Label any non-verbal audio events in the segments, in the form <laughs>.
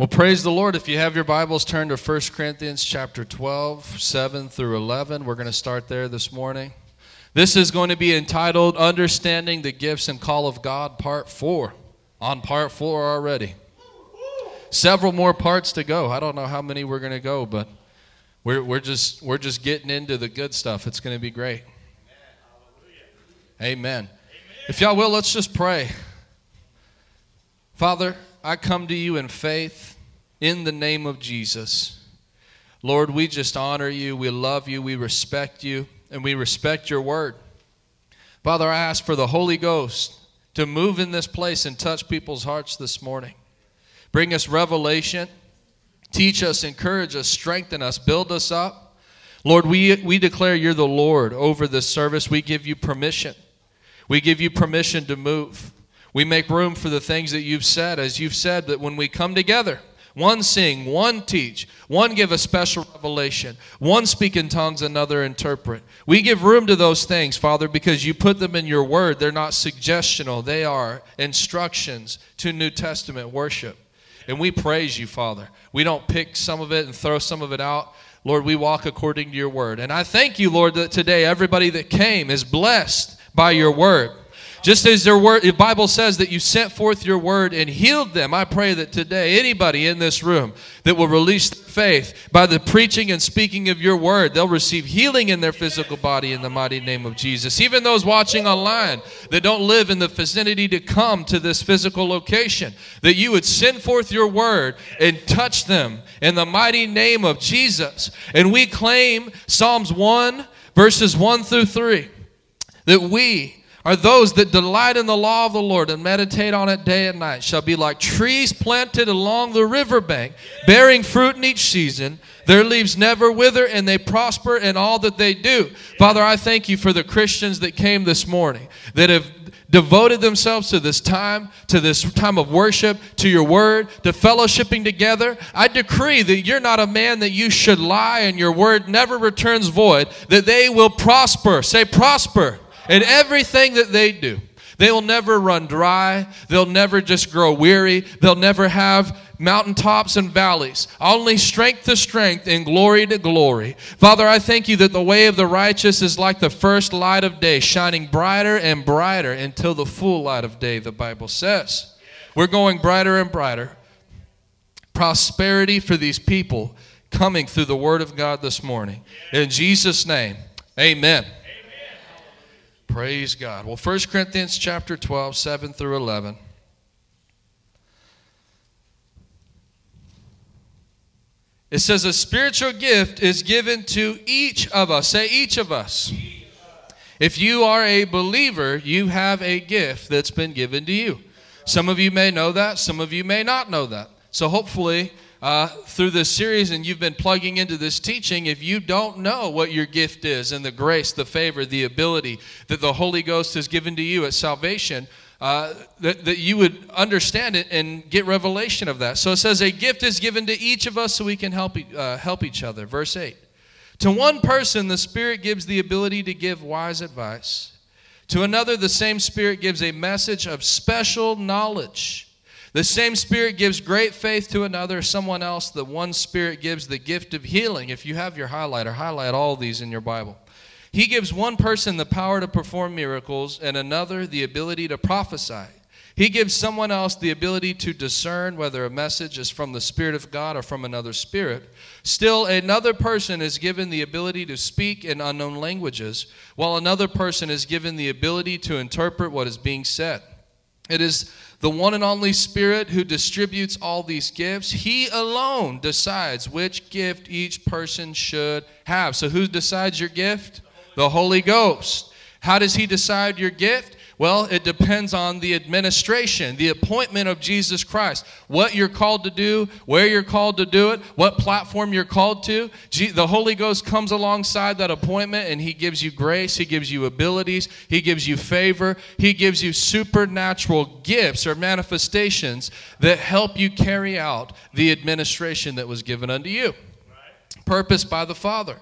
Well, praise the Lord. If you have your Bibles, turn to 1 Corinthians chapter 12, 7 through 11. We're going to start there this morning. This is going to be entitled Understanding the Gifts and Call of God, Part 4. On Part 4 already. Several more parts to go. I don't know how many we're going to go, but we're, we're, just, we're just getting into the good stuff. It's going to be great. Amen. Amen. If y'all will, let's just pray. Father, I come to you in faith in the name of Jesus. Lord, we just honor you, we love you, we respect you, and we respect your word. Father, I ask for the Holy Ghost to move in this place and touch people's hearts this morning. Bring us revelation, teach us, encourage us, strengthen us, build us up. Lord, we, we declare you're the Lord over this service. We give you permission. We give you permission to move. We make room for the things that you've said, as you've said that when we come together, one sing, one teach, one give a special revelation, one speak in tongues, another interpret. We give room to those things, Father, because you put them in your word. They're not suggestional, they are instructions to New Testament worship. And we praise you, Father. We don't pick some of it and throw some of it out. Lord, we walk according to your word. And I thank you, Lord, that today everybody that came is blessed by your word. Just as their word, the Bible says that you sent forth your word and healed them, I pray that today, anybody in this room that will release faith by the preaching and speaking of your word, they'll receive healing in their physical body in the mighty name of Jesus. Even those watching online that don't live in the vicinity to come to this physical location, that you would send forth your word and touch them in the mighty name of Jesus. And we claim Psalms 1, verses 1 through 3, that we, are those that delight in the law of the Lord and meditate on it day and night shall be like trees planted along the riverbank, bearing fruit in each season. Their leaves never wither, and they prosper in all that they do. Father, I thank you for the Christians that came this morning that have devoted themselves to this time, to this time of worship, to your word, to fellowshipping together. I decree that you're not a man that you should lie, and your word never returns void, that they will prosper. Say, prosper in everything that they do. They will never run dry. They'll never just grow weary. They'll never have mountaintops and valleys. Only strength to strength and glory to glory. Father, I thank you that the way of the righteous is like the first light of day, shining brighter and brighter until the full light of day, the Bible says. We're going brighter and brighter. Prosperity for these people coming through the Word of God this morning. In Jesus' name, amen. Praise God. Well, 1 Corinthians chapter 12, 7 through 11. It says a spiritual gift is given to each of us. Say each of us. If you are a believer, you have a gift that's been given to you. Some of you may know that, some of you may not know that. So hopefully, uh, through this series and you've been plugging into this teaching, if you don't know what your gift is and the grace, the favor, the ability that the Holy Ghost has given to you at salvation, uh, that, that you would understand it and get revelation of that. So it says, A gift is given to each of us so we can help, uh, help each other. Verse 8. To one person, the Spirit gives the ability to give wise advice. To another, the same Spirit gives a message of special knowledge. The same Spirit gives great faith to another, someone else. The one Spirit gives the gift of healing. If you have your highlighter, highlight all these in your Bible. He gives one person the power to perform miracles and another the ability to prophesy. He gives someone else the ability to discern whether a message is from the Spirit of God or from another spirit. Still, another person is given the ability to speak in unknown languages, while another person is given the ability to interpret what is being said. It is the one and only Spirit who distributes all these gifts. He alone decides which gift each person should have. So, who decides your gift? The Holy Ghost. How does He decide your gift? Well, it depends on the administration, the appointment of Jesus Christ, what you're called to do, where you're called to do it, what platform you're called to. The Holy Ghost comes alongside that appointment and He gives you grace, He gives you abilities, He gives you favor, He gives you supernatural gifts or manifestations that help you carry out the administration that was given unto you. Purpose by the Father.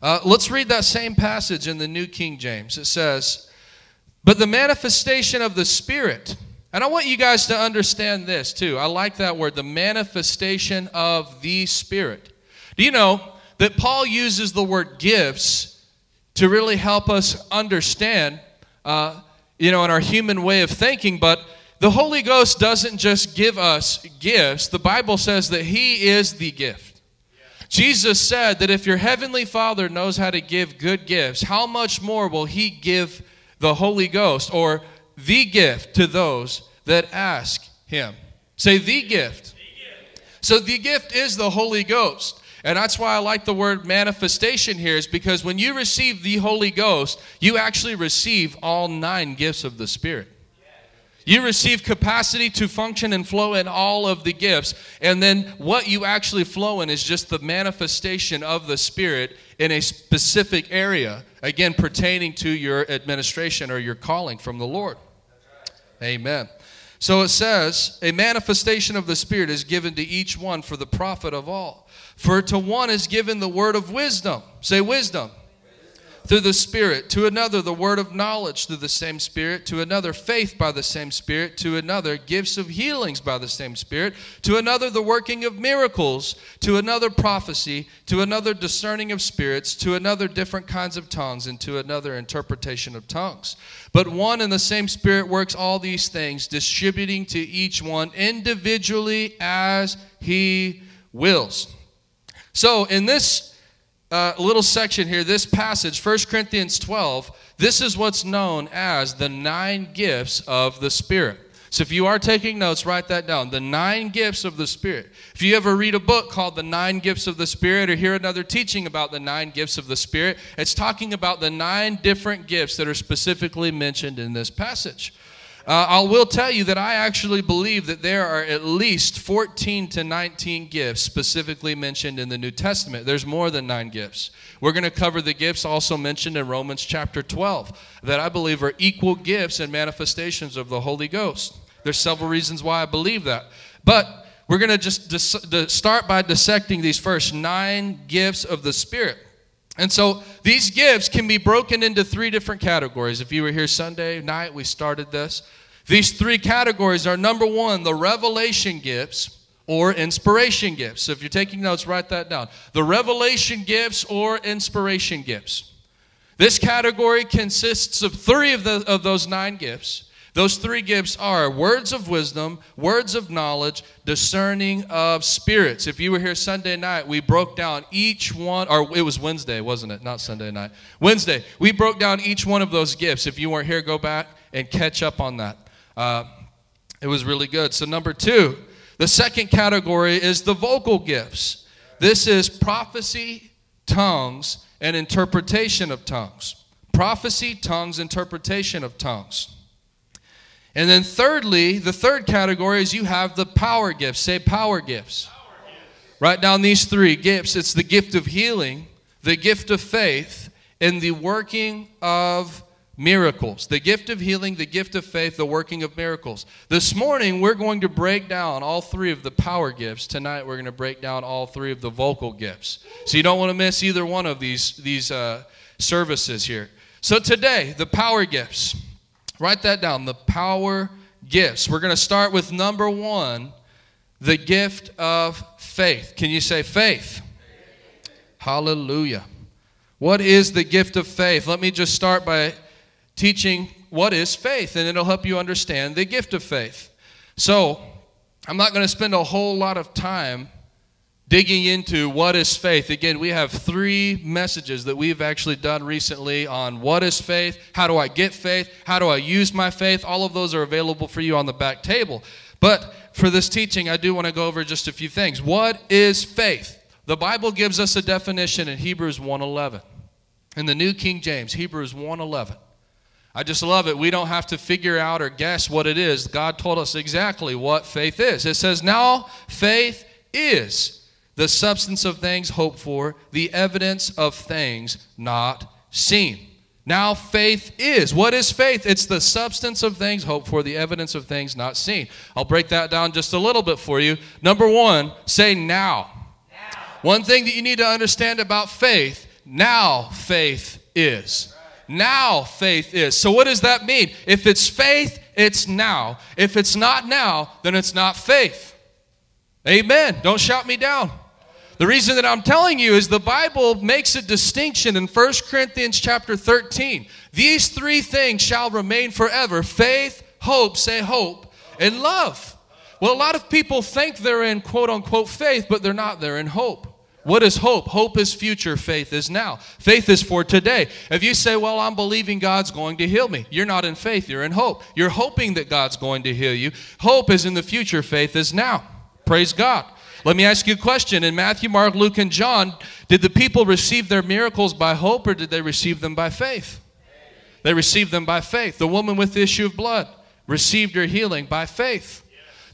Uh, let's read that same passage in the New King James. It says, but the manifestation of the Spirit, and I want you guys to understand this too. I like that word, the manifestation of the Spirit. Do you know that Paul uses the word gifts to really help us understand, uh, you know, in our human way of thinking, but the Holy Ghost doesn't just give us gifts. The Bible says that He is the gift. Jesus said that if your heavenly Father knows how to give good gifts, how much more will He give the Holy Ghost or the gift to those that ask Him. Say, the gift. So, the gift is the Holy Ghost. And that's why I like the word manifestation here, is because when you receive the Holy Ghost, you actually receive all nine gifts of the Spirit. You receive capacity to function and flow in all of the gifts. And then what you actually flow in is just the manifestation of the Spirit in a specific area, again, pertaining to your administration or your calling from the Lord. Amen. So it says, a manifestation of the Spirit is given to each one for the profit of all. For to one is given the word of wisdom. Say wisdom through the Spirit, to another the word of knowledge through the same Spirit, to another faith by the same Spirit, to another gifts of healings by the same Spirit, to another the working of miracles, to another prophecy, to another discerning of spirits, to another different kinds of tongues, and to another interpretation of tongues. But one and the same Spirit works all these things, distributing to each one individually as he wills. So in this uh, little section here, this passage, 1 Corinthians 12, this is what's known as the nine gifts of the Spirit. So if you are taking notes, write that down. The nine gifts of the Spirit. If you ever read a book called The Nine Gifts of the Spirit or hear another teaching about the nine gifts of the Spirit, it's talking about the nine different gifts that are specifically mentioned in this passage. Uh, I will tell you that I actually believe that there are at least 14 to 19 gifts specifically mentioned in the New Testament. There's more than nine gifts. We're going to cover the gifts also mentioned in Romans chapter 12 that I believe are equal gifts and manifestations of the Holy Ghost. There's several reasons why I believe that. But we're going to just dis- start by dissecting these first nine gifts of the Spirit. And so these gifts can be broken into three different categories. If you were here Sunday night, we started this. These three categories are number one, the revelation gifts or inspiration gifts. So if you're taking notes, write that down. The revelation gifts or inspiration gifts. This category consists of three of, the, of those nine gifts. Those three gifts are words of wisdom, words of knowledge, discerning of spirits. If you were here Sunday night, we broke down each one, or it was Wednesday, wasn't it? Not Sunday night. Wednesday. We broke down each one of those gifts. If you weren't here, go back and catch up on that. Uh, it was really good. So, number two, the second category is the vocal gifts. This is prophecy, tongues, and interpretation of tongues. Prophecy, tongues, interpretation of tongues. And then, thirdly, the third category is you have the power gifts. Say power gifts. Gifts. Write down these three gifts it's the gift of healing, the gift of faith, and the working of miracles. The gift of healing, the gift of faith, the working of miracles. This morning, we're going to break down all three of the power gifts. Tonight, we're going to break down all three of the vocal gifts. So you don't want to miss either one of these, these uh, services here. So today, the power gifts. Write that down the power gifts. We're going to start with number one the gift of faith. Can you say faith? Hallelujah. What is the gift of faith? Let me just start by teaching what is faith, and it'll help you understand the gift of faith. So, I'm not going to spend a whole lot of time digging into what is faith. Again, we have three messages that we've actually done recently on what is faith, how do I get faith, how do I use my faith. All of those are available for you on the back table. But for this teaching, I do want to go over just a few things. What is faith? The Bible gives us a definition in Hebrews 1:11. In the New King James, Hebrews 1:11. I just love it. We don't have to figure out or guess what it is. God told us exactly what faith is. It says, Now faith is the substance of things hoped for, the evidence of things not seen. Now faith is. What is faith? It's the substance of things hoped for, the evidence of things not seen. I'll break that down just a little bit for you. Number one, say now. now. One thing that you need to understand about faith now faith is. Now faith is. So, what does that mean? If it's faith, it's now. If it's not now, then it's not faith. Amen. Don't shout me down. The reason that I'm telling you is the Bible makes a distinction in 1 Corinthians chapter 13. These three things shall remain forever faith, hope, say hope, and love. Well, a lot of people think they're in quote unquote faith, but they're not. They're in hope. What is hope? Hope is future, faith is now. Faith is for today. If you say, Well, I'm believing God's going to heal me, you're not in faith, you're in hope. You're hoping that God's going to heal you. Hope is in the future, faith is now. Praise God. Let me ask you a question. In Matthew, Mark, Luke, and John, did the people receive their miracles by hope or did they receive them by faith? They received them by faith. The woman with the issue of blood received her healing by faith.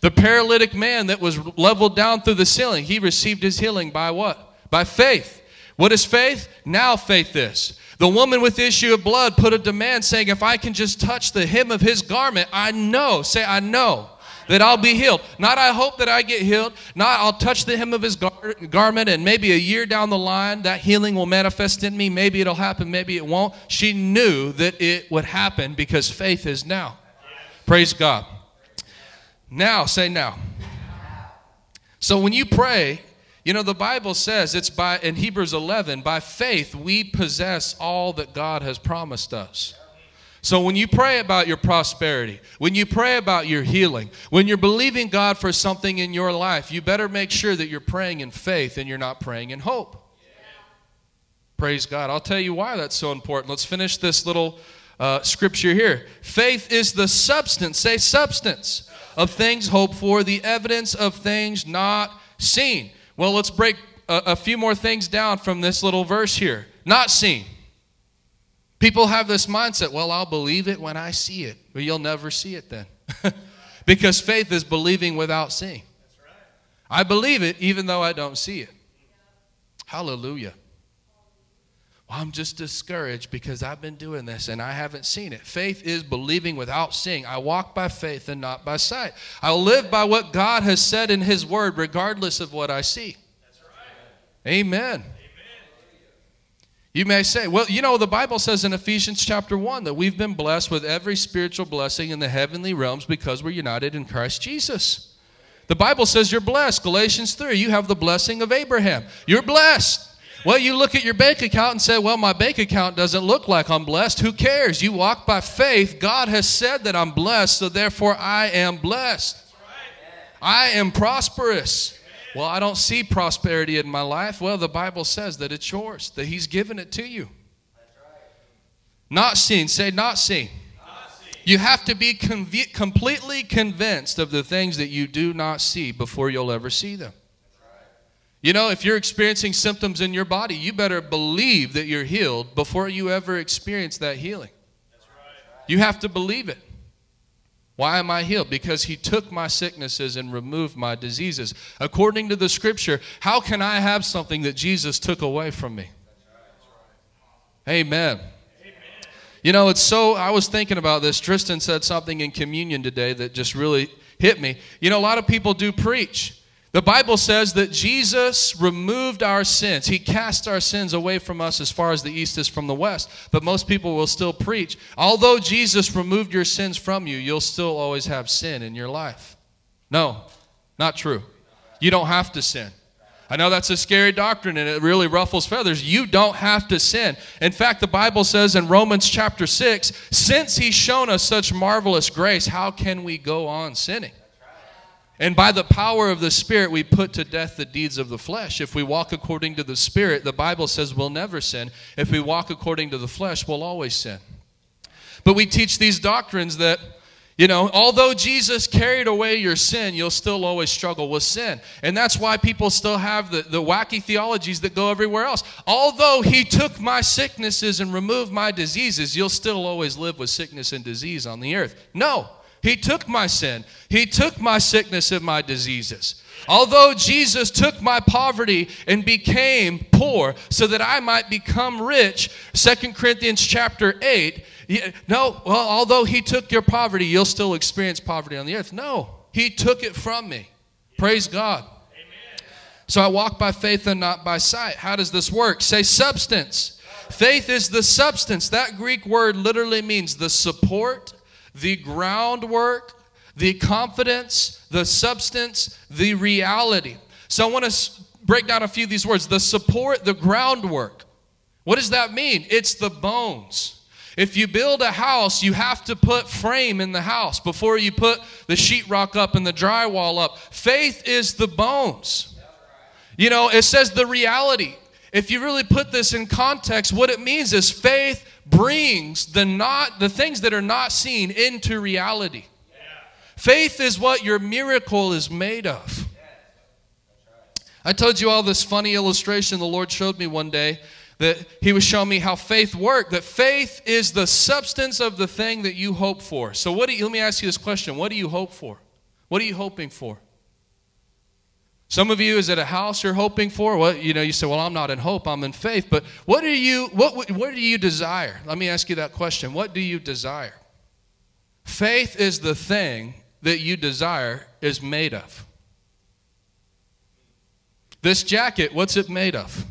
The paralytic man that was leveled down through the ceiling, he received his healing by what? By faith. What is faith? Now faith is. The woman with the issue of blood put a demand saying, If I can just touch the hem of his garment, I know, say, I know that I'll be healed. Not I hope that I get healed. Not I'll touch the hem of his gar- garment and maybe a year down the line that healing will manifest in me. Maybe it'll happen, maybe it won't. She knew that it would happen because faith is now. Praise God. Now, say now. So when you pray, you know, the Bible says it's by, in Hebrews 11, by faith we possess all that God has promised us. So when you pray about your prosperity, when you pray about your healing, when you're believing God for something in your life, you better make sure that you're praying in faith and you're not praying in hope. Yeah. Praise God. I'll tell you why that's so important. Let's finish this little uh, scripture here. Faith is the substance, say substance of things hoped for, the evidence of things not seen. Well, let's break a, a few more things down from this little verse here. Not seen. People have this mindset, well, I'll believe it when I see it. But you'll never see it then. <laughs> because faith is believing without seeing. I believe it even though I don't see it. Hallelujah. Well, I'm just discouraged because I've been doing this and I haven't seen it. Faith is believing without seeing. I walk by faith and not by sight. I'll live by what God has said in His Word, regardless of what I see. Right. Amen. You may say, well, you know, the Bible says in Ephesians chapter 1 that we've been blessed with every spiritual blessing in the heavenly realms because we're united in Christ Jesus. The Bible says you're blessed. Galatians 3, you have the blessing of Abraham. You're blessed. Well, you look at your bank account and say, Well, my bank account doesn't look like I'm blessed. Who cares? You walk by faith. God has said that I'm blessed, so therefore I am blessed. I am prosperous. Well, I don't see prosperity in my life. Well, the Bible says that it's yours, that He's given it to you. Not seen. Say, not seen. You have to be conv- completely convinced of the things that you do not see before you'll ever see them. You know, if you're experiencing symptoms in your body, you better believe that you're healed before you ever experience that healing. Right. You have to believe it. Why am I healed? Because he took my sicknesses and removed my diseases. According to the scripture, how can I have something that Jesus took away from me? Amen. Amen. You know, it's so, I was thinking about this. Tristan said something in communion today that just really hit me. You know, a lot of people do preach. The Bible says that Jesus removed our sins. He cast our sins away from us as far as the east is from the west. But most people will still preach. Although Jesus removed your sins from you, you'll still always have sin in your life. No, not true. You don't have to sin. I know that's a scary doctrine and it really ruffles feathers. You don't have to sin. In fact, the Bible says in Romans chapter 6 since He's shown us such marvelous grace, how can we go on sinning? And by the power of the Spirit, we put to death the deeds of the flesh. If we walk according to the Spirit, the Bible says we'll never sin. If we walk according to the flesh, we'll always sin. But we teach these doctrines that, You know, although Jesus carried away your sin, you'll still always struggle with sin. And that's why people still have the, the wacky theologies that go everywhere else. Although he took my sicknesses and removed my diseases, you'll still always live with sickness and disease on the earth. No, he took my sin, he took my sickness and my diseases. Although Jesus took my poverty and became poor so that I might become rich, Second Corinthians chapter 8, no, well, although he took your poverty, you'll still experience poverty on the earth. No, he took it from me. Praise God. So I walk by faith and not by sight. How does this work? Say substance. Faith is the substance. That Greek word literally means the support, the groundwork, the confidence, the substance, the reality. So I want to break down a few of these words. The support, the groundwork. What does that mean? It's the bones. If you build a house, you have to put frame in the house before you put the sheetrock up and the drywall up. Faith is the bones. You know, it says the reality. If you really put this in context, what it means is faith brings the not the things that are not seen into reality. Faith is what your miracle is made of. I told you all this funny illustration the Lord showed me one day that he was showing me how faith worked that faith is the substance of the thing that you hope for so what do you let me ask you this question what do you hope for what are you hoping for some of you is it a house you're hoping for what you know you say well i'm not in hope i'm in faith but what do you what what do you desire let me ask you that question what do you desire faith is the thing that you desire is made of this jacket what's it made of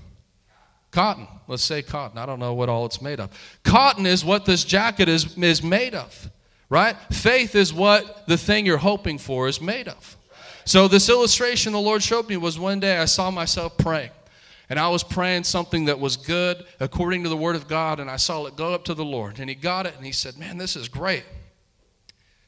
Cotton. Let's say cotton. I don't know what all it's made of. Cotton is what this jacket is, is made of, right? Faith is what the thing you're hoping for is made of. So, this illustration the Lord showed me was one day I saw myself praying. And I was praying something that was good according to the Word of God, and I saw it go up to the Lord. And He got it, and He said, Man, this is great.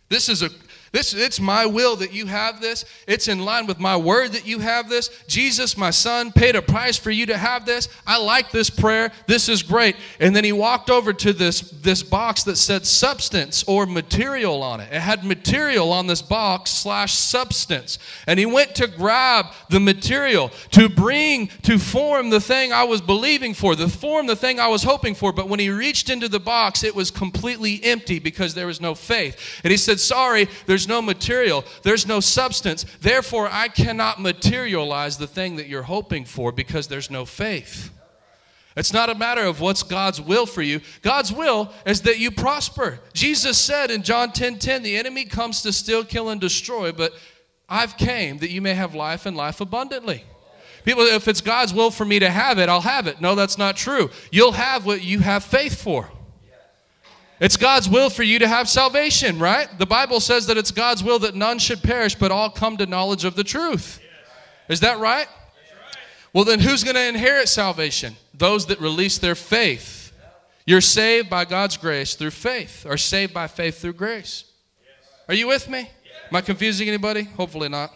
This is a this, it's my will that you have this. It's in line with my word that you have this. Jesus, my son, paid a price for you to have this. I like this prayer. This is great. And then he walked over to this, this box that said substance or material on it. It had material on this box slash substance. And he went to grab the material to bring, to form the thing I was believing for, the form the thing I was hoping for. But when he reached into the box, it was completely empty because there was no faith. And he said, Sorry, there's there's no material, there's no substance. Therefore, I cannot materialize the thing that you're hoping for because there's no faith. It's not a matter of what's God's will for you. God's will is that you prosper. Jesus said in John 10:10, 10, 10, the enemy comes to steal, kill, and destroy, but I've came that you may have life and life abundantly. People, if it's God's will for me to have it, I'll have it. No, that's not true. You'll have what you have faith for. It's God's will for you to have salvation, right? The Bible says that it's God's will that none should perish, but all come to knowledge of the truth. Is that right? Well, then who's going to inherit salvation? Those that release their faith. You're saved by God's grace through faith, or saved by faith through grace. Are you with me? Am I confusing anybody? Hopefully not.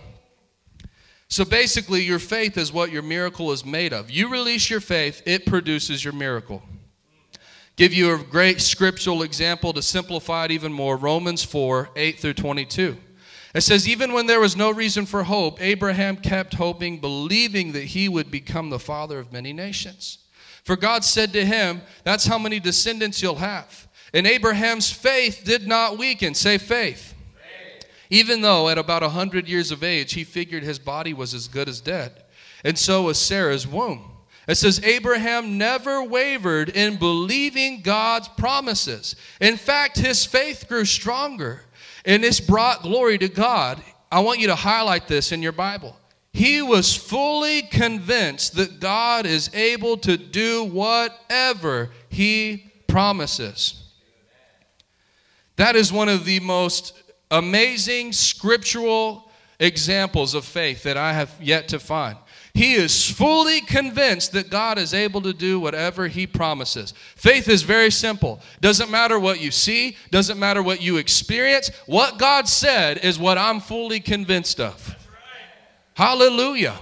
So basically, your faith is what your miracle is made of. You release your faith, it produces your miracle. Give you a great scriptural example to simplify it even more Romans 4 8 through 22. It says, Even when there was no reason for hope, Abraham kept hoping, believing that he would become the father of many nations. For God said to him, That's how many descendants you'll have. And Abraham's faith did not weaken. Say faith. faith. Even though at about a 100 years of age, he figured his body was as good as dead. And so was Sarah's womb. It says Abraham never wavered in believing God's promises. In fact, his faith grew stronger and this brought glory to God. I want you to highlight this in your Bible. He was fully convinced that God is able to do whatever he promises. That is one of the most amazing scriptural examples of faith that I have yet to find. He is fully convinced that God is able to do whatever he promises. Faith is very simple. Doesn't matter what you see, doesn't matter what you experience. What God said is what I'm fully convinced of. Hallelujah.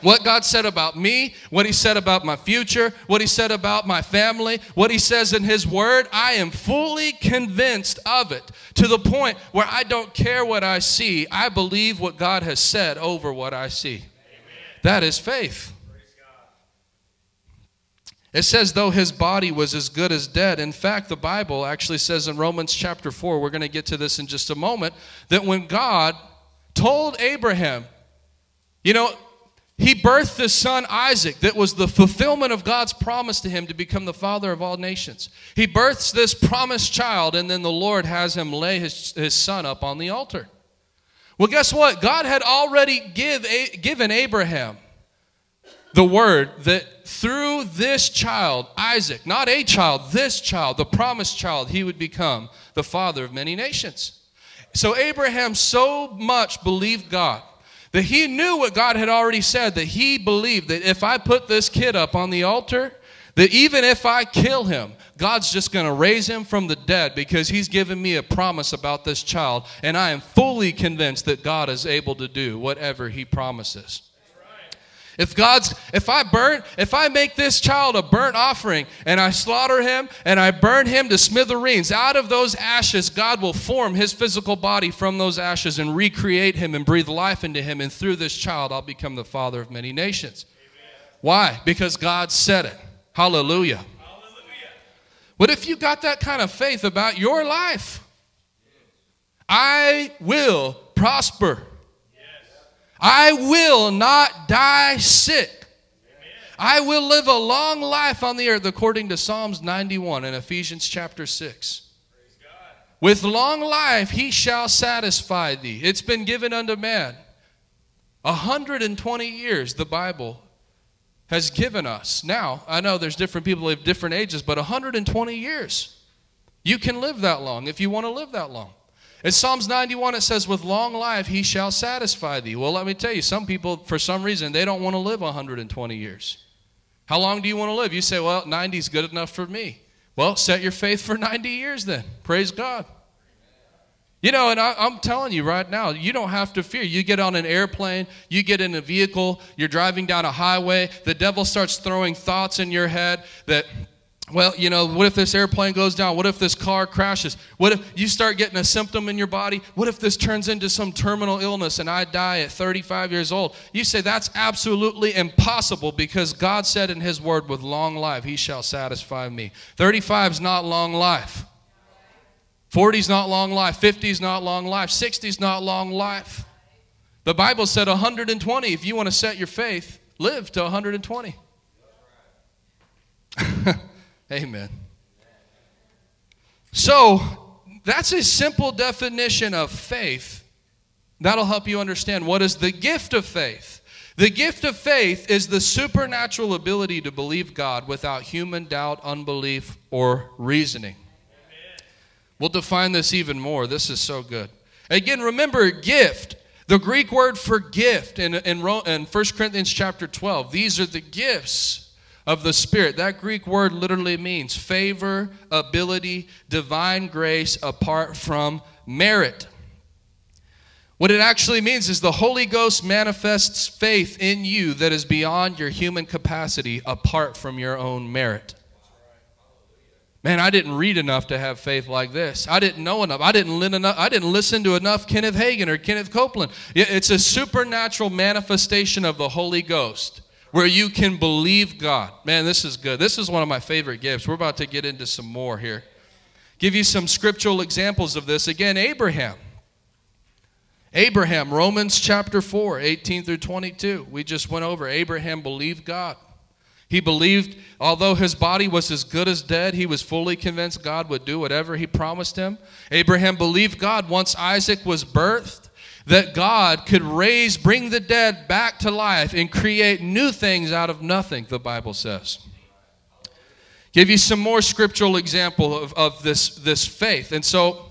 What God said about me, what He said about my future, what He said about my family, what He says in His Word, I am fully convinced of it to the point where I don't care what I see. I believe what God has said over what I see. That is faith. It says, though his body was as good as dead. In fact, the Bible actually says in Romans chapter 4, we're going to get to this in just a moment, that when God told Abraham, you know, he birthed his son Isaac, that was the fulfillment of God's promise to him to become the father of all nations. He births this promised child, and then the Lord has him lay his, his son up on the altar. Well, guess what? God had already give, given Abraham the word that through this child, Isaac, not a child, this child, the promised child, he would become the father of many nations. So Abraham so much believed God that he knew what God had already said, that he believed that if I put this kid up on the altar, that even if I kill him, God's just going to raise him from the dead because he's given me a promise about this child. And I am fully convinced that God is able to do whatever he promises. If God's, if I burn, if I make this child a burnt offering and I slaughter him and I burn him to smithereens, out of those ashes, God will form his physical body from those ashes and recreate him and breathe life into him. And through this child, I'll become the father of many nations. Amen. Why? Because God said it. Hallelujah. Hallelujah. What if you got that kind of faith about your life? I will prosper. I will not die sick. I will live a long life on the earth according to Psalms 91 and Ephesians chapter 6. With long life he shall satisfy thee. It's been given unto man. 120 years the Bible has given us. Now, I know there's different people of different ages, but 120 years. You can live that long if you want to live that long. In Psalms 91, it says, With long life he shall satisfy thee. Well, let me tell you, some people, for some reason, they don't want to live 120 years. How long do you want to live? You say, Well, 90 is good enough for me. Well, set your faith for 90 years then. Praise God. You know, and I, am telling you right now, you don't have to fear. You get on an airplane, you get in a vehicle, you're driving down a highway, the devil starts throwing thoughts in your head that well, you know, what if this airplane goes down? What if this car crashes? What if you start getting a symptom in your body? What if this turns into some terminal illness and I die at 35 years old? You say that's absolutely impossible because God said in His word, with long life, He shall satisfy me. 35 is not long life. 40 is not long life. 50 is not long life. 60 is not long life. The Bible said 120. If you want to set your faith, live to 120. <laughs> Amen. So, that's a simple definition of faith. That'll help you understand what is the gift of faith. The gift of faith is the supernatural ability to believe God without human doubt, unbelief, or reasoning. We'll define this even more. This is so good. Again, remember gift. The Greek word for gift in, in, in 1 Corinthians chapter 12. These are the gifts of the Spirit. That Greek word literally means favor, ability, divine grace apart from merit. What it actually means is the Holy Ghost manifests faith in you that is beyond your human capacity apart from your own merit. Man, I didn't read enough to have faith like this. I didn't know enough. I didn't, enough. I didn't listen to enough Kenneth Hagin or Kenneth Copeland. It's a supernatural manifestation of the Holy Ghost where you can believe God. Man, this is good. This is one of my favorite gifts. We're about to get into some more here. Give you some scriptural examples of this. Again, Abraham. Abraham, Romans chapter 4, 18 through 22. We just went over. Abraham believed God. He believed, although his body was as good as dead, he was fully convinced God would do whatever he promised him. Abraham believed God once Isaac was birthed that God could raise, bring the dead back to life and create new things out of nothing, the Bible says. Give you some more scriptural example of, of this, this faith. And so,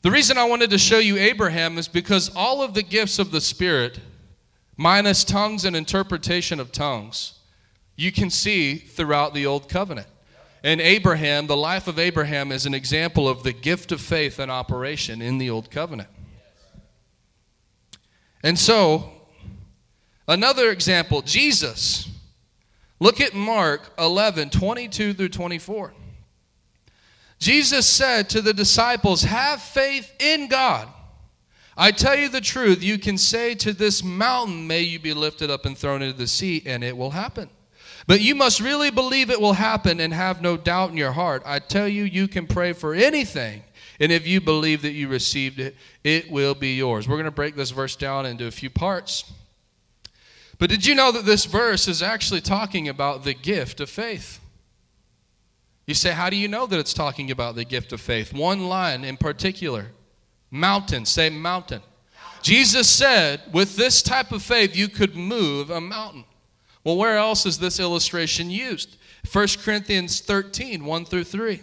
the reason I wanted to show you Abraham is because all of the gifts of the Spirit, minus tongues and interpretation of tongues, you can see throughout the Old Covenant. And Abraham, the life of Abraham, is an example of the gift of faith in operation in the Old Covenant. And so, Another example, Jesus. Look at Mark 11, 22 through 24. Jesus said to the disciples, Have faith in God. I tell you the truth, you can say to this mountain, May you be lifted up and thrown into the sea, and it will happen. But you must really believe it will happen and have no doubt in your heart. I tell you, you can pray for anything, and if you believe that you received it, it will be yours. We're going to break this verse down into a few parts. But did you know that this verse is actually talking about the gift of faith? You say, How do you know that it's talking about the gift of faith? One line in particular mountain. Say mountain. Jesus said, with this type of faith, you could move a mountain. Well, where else is this illustration used? 1 Corinthians 13, 1 through 3.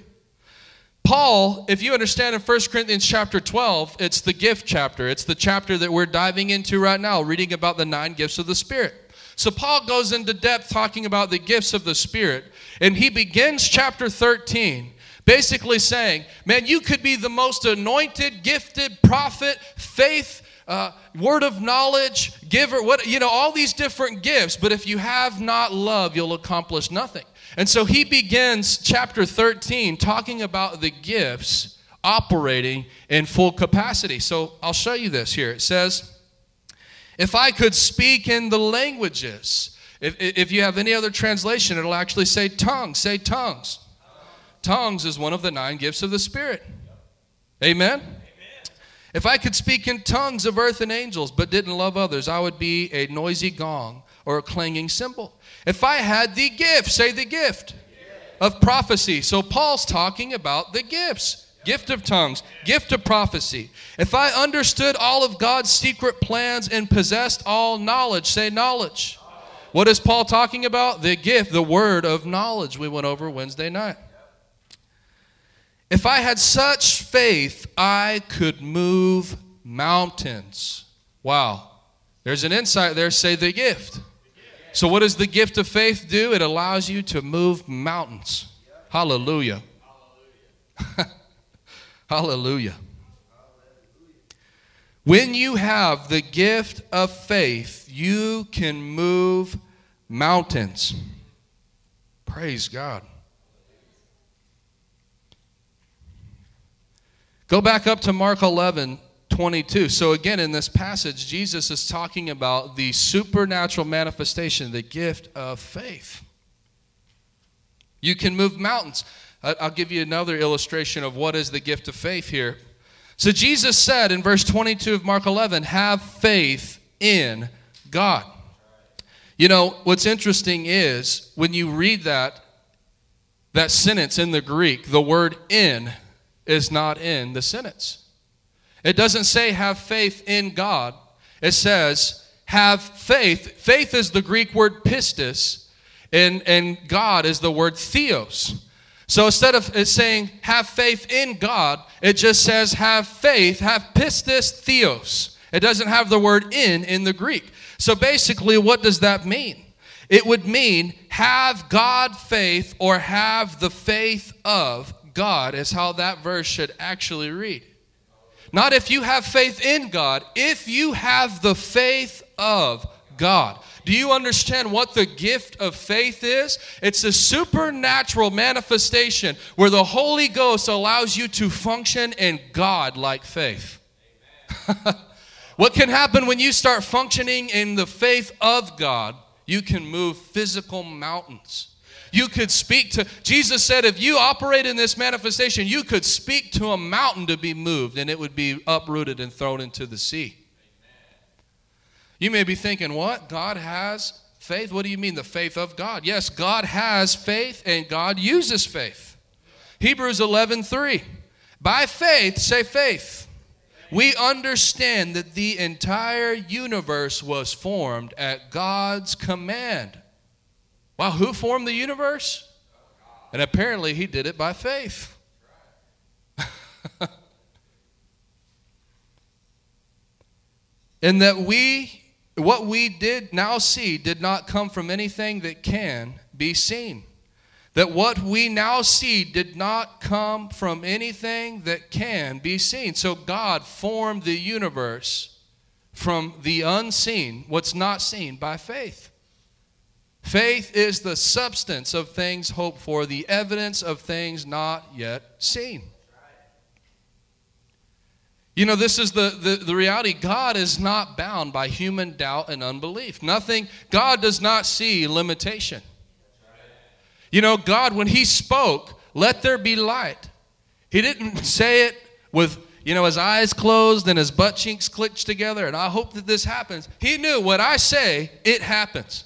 Paul, if you understand in 1 Corinthians chapter 12, it's the gift chapter. It's the chapter that we're diving into right now, reading about the nine gifts of the Spirit. So Paul goes into depth talking about the gifts of the Spirit, and he begins chapter 13 basically saying, man, you could be the most anointed, gifted prophet, faith, uh, word of knowledge, giver, what you know, all these different gifts, but if you have not love, you'll accomplish nothing. And so he begins chapter 13 talking about the gifts operating in full capacity. So I'll show you this here. It says, If I could speak in the languages, if, if you have any other translation, it'll actually say tongues. Say tongues. Tongues is one of the nine gifts of the Spirit. Amen? If I could speak in tongues of earth and angels but didn't love others, I would be a noisy gong or a clanging cymbal. If I had the gift, say the gift of prophecy. So Paul's talking about the gifts gift of tongues, gift of prophecy. If I understood all of God's secret plans and possessed all knowledge, say knowledge. What is Paul talking about? The gift, the word of knowledge we went over Wednesday night. If I had such faith, I could move mountains. Wow. There's an insight there. Say the gift. So, what does the gift of faith do? It allows you to move mountains. Hallelujah. <laughs> Hallelujah. When you have the gift of faith, you can move mountains. Praise God. Go back up to Mark 11, 22. So, again, in this passage, Jesus is talking about the supernatural manifestation, the gift of faith. You can move mountains. I'll give you another illustration of what is the gift of faith here. So, Jesus said in verse 22 of Mark 11, have faith in God. You know, what's interesting is when you read that, that sentence in the Greek, the word in is not in the sentence. It doesn't say have faith in God. It says have faith. Faith is the Greek word pistis, and, and God is the word theos. So instead of it saying have faith in God, it just says have faith, have pistis theos. It doesn't have the word in in the Greek. So basically, what does that mean? It would mean have God faith or have the faith of God is how that verse should actually read. Not if you have faith in God, if you have the faith of God. Do you understand what the gift of faith is? It's a supernatural manifestation where the Holy Ghost allows you to function in God like faith. <laughs> what can happen when you start functioning in the faith of God? You can move physical mountains. You could speak to, Jesus said, if you operate in this manifestation, you could speak to a mountain to be moved and it would be uprooted and thrown into the sea. You may be thinking, what? God has faith? What do you mean, the faith of God? Yes, God has faith and God uses faith. Hebrews 11 3. By faith, say faith. We understand that the entire universe was formed at God's command Wow, who formed the universe? And apparently he did it by faith. <laughs> and that we, what we did now see, did not come from anything that can be seen. That what we now see did not come from anything that can be seen. So God formed the universe from the unseen, what's not seen, by faith. Faith is the substance of things hoped for, the evidence of things not yet seen. You know, this is the, the, the, reality. God is not bound by human doubt and unbelief. Nothing, God does not see limitation. You know, God, when He spoke, let there be light, He didn't say it with, you know, his eyes closed and his butt cheeks clenched together, and I hope that this happens. He knew what I say, it happens.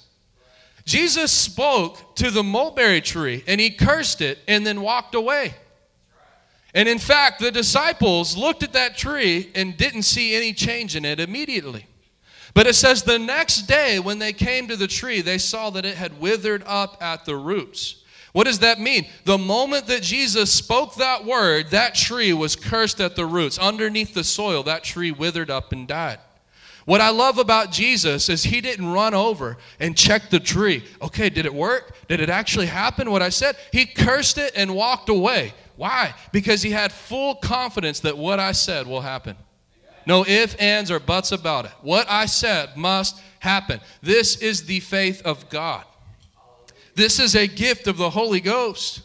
Jesus spoke to the mulberry tree and he cursed it and then walked away. And in fact, the disciples looked at that tree and didn't see any change in it immediately. But it says the next day, when they came to the tree, they saw that it had withered up at the roots. What does that mean? The moment that Jesus spoke that word, that tree was cursed at the roots. Underneath the soil, that tree withered up and died. What I love about Jesus is he didn't run over and check the tree. Okay, did it work? Did it actually happen what I said? He cursed it and walked away. Why? Because he had full confidence that what I said will happen. No ifs, ands, or buts about it. What I said must happen. This is the faith of God. This is a gift of the Holy Ghost.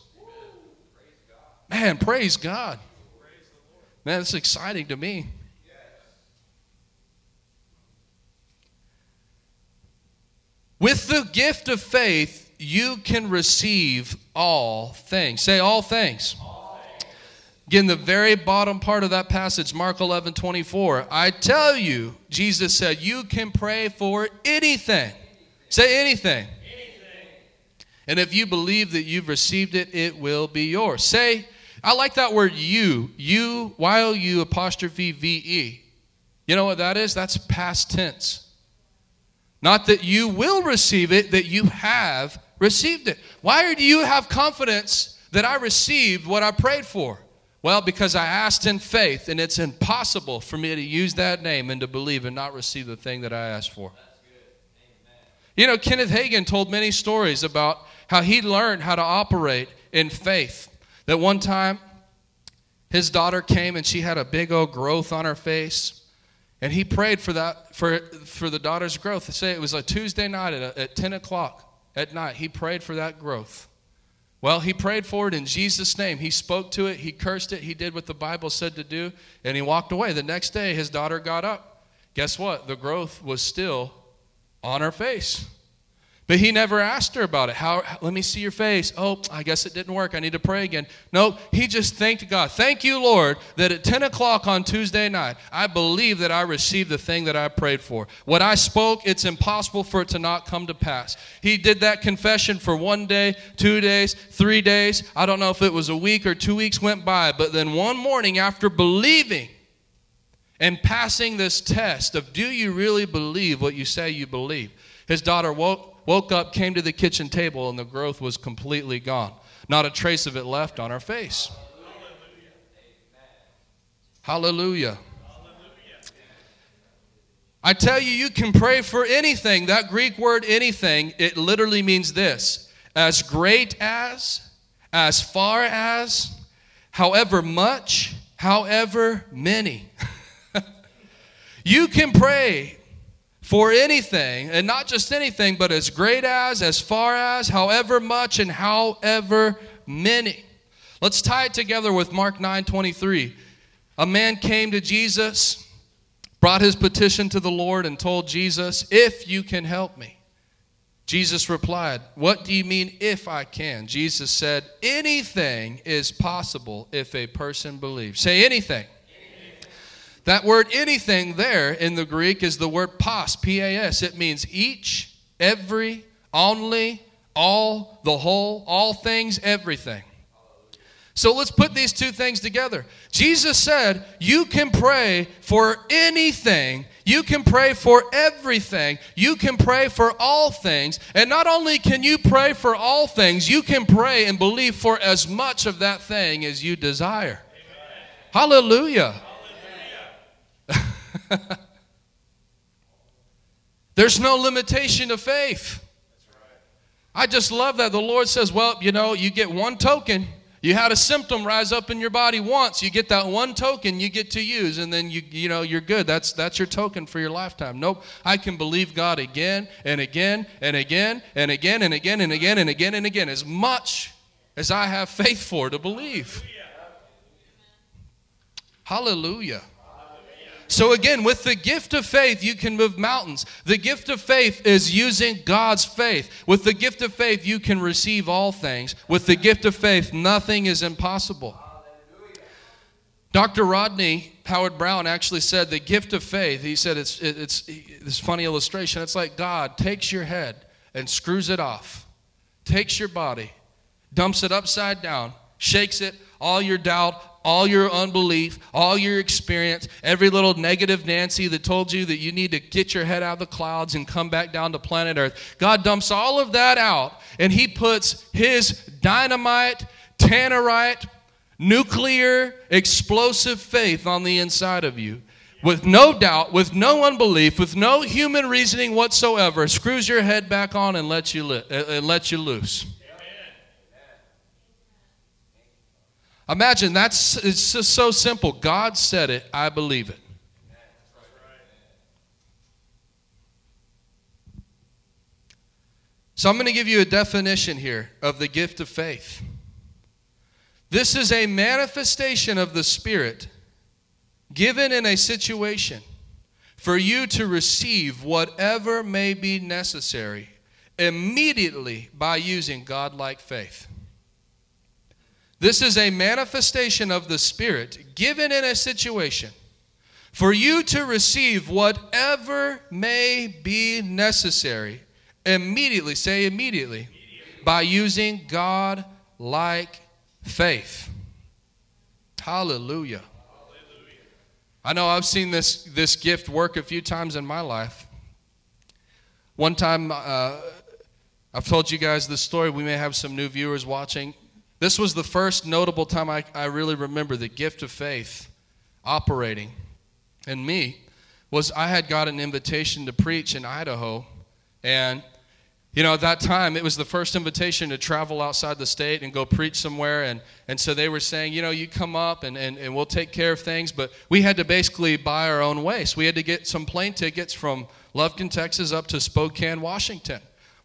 Man, praise God. Man, it's exciting to me. With the gift of faith, you can receive all things. Say all things. Again, the very bottom part of that passage, Mark 11 24. I tell you, Jesus said, you can pray for anything. Say anything. anything. And if you believe that you've received it, it will be yours. Say, I like that word you. You, while you apostrophe V E. You know what that is? That's past tense. Not that you will receive it, that you have received it. Why do you have confidence that I received what I prayed for? Well, because I asked in faith, and it's impossible for me to use that name and to believe and not receive the thing that I asked for. You know, Kenneth Hagin told many stories about how he learned how to operate in faith. That one time, his daughter came and she had a big old growth on her face. And he prayed for that for, for the daughter's growth. Say it was a Tuesday night at, at 10 o'clock at night. He prayed for that growth. Well, he prayed for it in Jesus' name. He spoke to it, he cursed it, he did what the Bible said to do, and he walked away. The next day, his daughter got up. Guess what? The growth was still on her face. But he never asked her about it. How, let me see your face. Oh, I guess it didn't work. I need to pray again. No, he just thanked God. Thank you, Lord, that at 10 o'clock on Tuesday night, I believe that I received the thing that I prayed for. What I spoke, it's impossible for it to not come to pass. He did that confession for one day, two days, three days. I don't know if it was a week or two weeks went by, but then one morning after believing, and passing this test of do you really believe what you say you believe? His daughter woke, Woke up, came to the kitchen table, and the growth was completely gone. Not a trace of it left on our face. Hallelujah. Hallelujah. I tell you, you can pray for anything. That Greek word anything, it literally means this as great as, as far as, however much, however many. <laughs> you can pray for anything, and not just anything, but as great as, as far as, however much, and however many. Let's tie it together with Mark 9 23. A man came to Jesus, brought his petition to the Lord, and told Jesus, If you can help me. Jesus replied, What do you mean, if I can? Jesus said, Anything is possible if a person believes. Say anything. That word anything there in the Greek is the word pas, P A S. It means each, every, only, all, the whole, all things, everything. So let's put these two things together. Jesus said, You can pray for anything. You can pray for everything. You can pray for all things. And not only can you pray for all things, you can pray and believe for as much of that thing as you desire. Amen. Hallelujah. <laughs> There's no limitation of faith. I just love that. The Lord says, well, you know, you get one token. You had a symptom rise up in your body once. You get that one token you get to use, and then you you know you're good. That's that's your token for your lifetime. Nope. I can believe God again and again and again and again and again and again and again and again as much as I have faith for to believe. Hallelujah. So, again, with the gift of faith, you can move mountains. The gift of faith is using God's faith. With the gift of faith, you can receive all things. With the gift of faith, nothing is impossible. Dr. Rodney Howard-Browne actually said the gift of faith, he said it's, it's, this funny illustration. It's like God takes your head and screws it off, takes your body, dumps it upside down, shakes it, all your doubt, all your unbelief, all your experience, every little negative Nancy that told you that you need to get your head out of the clouds and come back down to planet Earth. God dumps all of that out and He puts His dynamite, tannerite, nuclear, explosive faith on the inside of you. With no doubt, with no unbelief, with no human reasoning whatsoever, screws your head back on and lets you, li- and lets you loose. Imagine that's it's just so simple. God said it, I believe it. So I'm going to give you a definition here of the gift of faith. This is a manifestation of the Spirit given in a situation for you to receive whatever may be necessary immediately by using godlike faith. This is a manifestation of the Spirit given in a situation for you to receive whatever may be necessary immediately. Say immediately. By using God like faith. Hallelujah. Hallelujah. I know I've seen this, this gift work a few times in my life. One time, uh, I've told you guys this story. We may have some new viewers watching. This was the first notable time I, I really remember the gift of faith operating in me was I had got an invitation to preach in Idaho. And you know at that time it was the first invitation to travel outside the state and go preach somewhere. And, and so they were saying you know you come up and, and, and we'll take care of things. But we had to basically buy our own so we had to get some plane tickets from Lufkin, Texas up to Spokane, Washington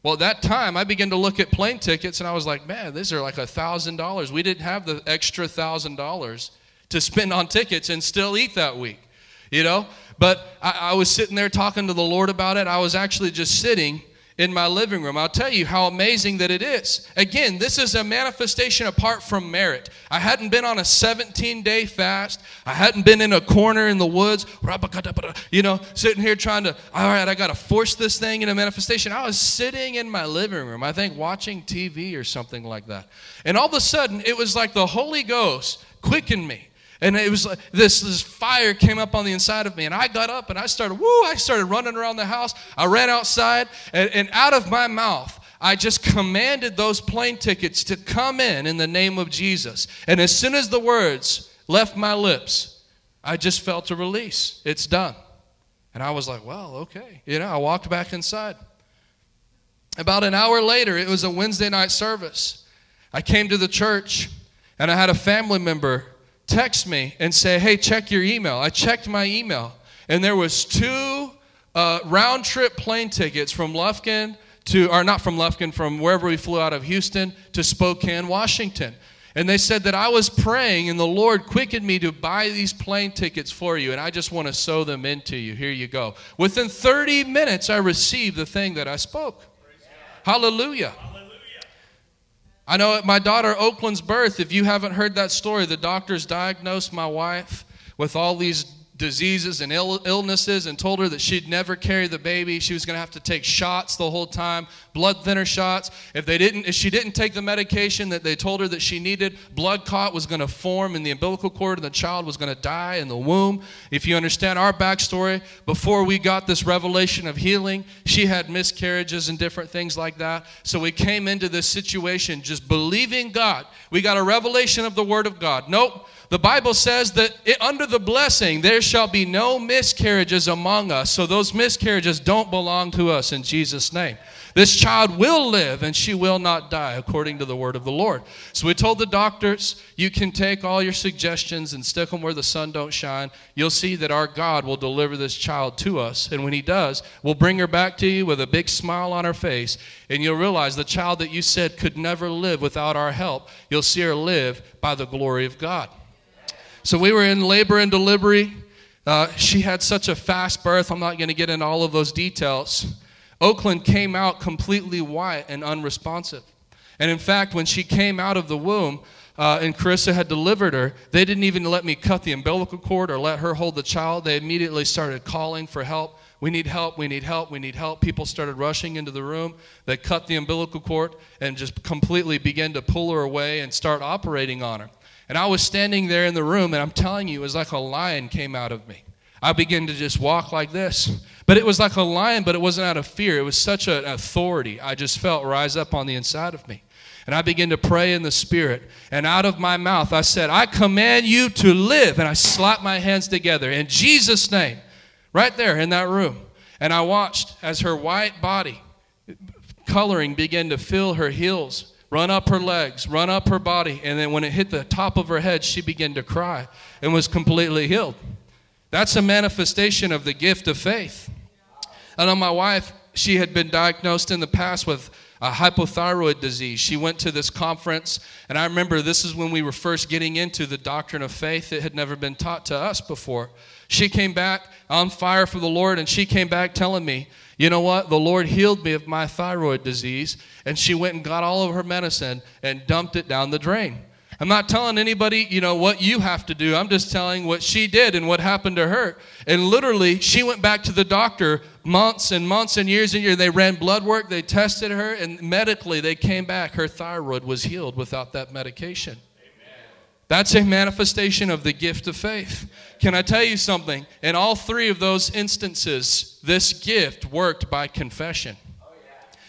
well, at that time, I began to look at plane tickets and I was like, man, these are like a $1,000. We didn't have the extra $1,000 to spend on tickets and still eat that week, you know? But I, I was sitting there talking to the Lord about it. I was actually just sitting in my living room. I'll tell you how amazing that it is. Again, this is a manifestation apart from merit. I hadn't been on a 17 day fast. I hadn't been in a corner in the woods, you know, sitting here trying to, all right, I got to force this thing into manifestation. I was sitting in my living room, I think watching TV or something like that. And all of a sudden, it was like the Holy Ghost quickened me. And it was like this, this fire came up on the inside of me. And I got up and I started, woo, I started running around the house. I ran outside, and, and out of my mouth, I just commanded those plane tickets to come in in the name of Jesus. And as soon as the words left my lips, I just felt a release. It's done. And I was like, well, okay. You know, I walked back inside. About an hour later, it was a Wednesday night service. I came to the church and I had a family member text me and say, hey, check your email. I checked my email, and there was two uh, round trip plane tickets from Lufkin to, or not from Lufkin, from wherever we flew out of Houston to Spokane, Washington. And they said that I was praying and the Lord quickened me to buy these plane tickets for you, and I just want to sow them into you. Here you go. Within 30 minutes, I received the thing that I spoke. Hallelujah. I know at my daughter Oakland's birth, if you haven't heard that story, the doctors diagnosed my wife with all these diseases and Ill- illnesses and told her that she'd never carry the baby. She was going to have to take shots the whole time, blood thinner shots. If they didn't, if she didn't take the medication that they told her that she needed, blood clot was going to form in the umbilical cord and the child was going to die in the womb. If you understand our backstory, before we got this revelation of healing, she had miscarriages and different things like that. So we came into this situation just believing God. We got a revelation of the Word of God. Nope. The Bible says that it, under the blessing there shall be no miscarriages among us. So those miscarriages don't belong to us in Jesus' name. This child will live and she will not die, according to the word of the Lord. So we told the doctors, you can take all your suggestions and stick them where the sun don't shine. You'll see that our God will deliver this child to us. And when he does, we'll bring her back to you with a big smile on her face. And you'll realize the child that you said could never live without our help, you'll see her live by the glory of God. So we were in labor and delivery. Uh, she had such a fast birth. I'm not going to get into all of those details. Oakland came out completely white and unresponsive. And in fact, when she came out of the womb uh, and Carissa had delivered her, they didn't even let me cut the umbilical cord or let her hold the child. They immediately started calling for help. We need help, we need help, we need help. People started rushing into the room. They cut the umbilical cord and just completely began to pull her away and start operating on her. And I was standing there in the room, and I'm telling you, it was like a lion came out of me. I began to just walk like this. But it was like a lion, but it wasn't out of fear. It was such an authority I just felt rise up on the inside of me. And I began to pray in the Spirit. And out of my mouth, I said, I command you to live. And I slapped my hands together in Jesus' name, right there in that room. And I watched as her white body coloring began to fill her heels run up her legs, run up her body, and then when it hit the top of her head, she began to cry and was completely healed. That's a manifestation of the gift of faith. I know my wife, she had been diagnosed in the past with a hypothyroid disease. She went to this conference, and I remember this is when we were first getting into the doctrine of faith. It had never been taught to us before. She came back on fire for the Lord, and she came back telling me, you know what? The Lord healed me of my thyroid disease. And she went and got all of her medicine and dumped it down the drain. I'm not telling anybody, you know, what you have to do. I'm just telling what she did and what happened to her. And literally, she went back to the doctor months and months and years and years. They ran blood work, they tested her, and medically, they came back. Her thyroid was healed without that medication. That's a manifestation of the gift of faith. Can I tell you something? In all three of those instances, this gift worked by confession.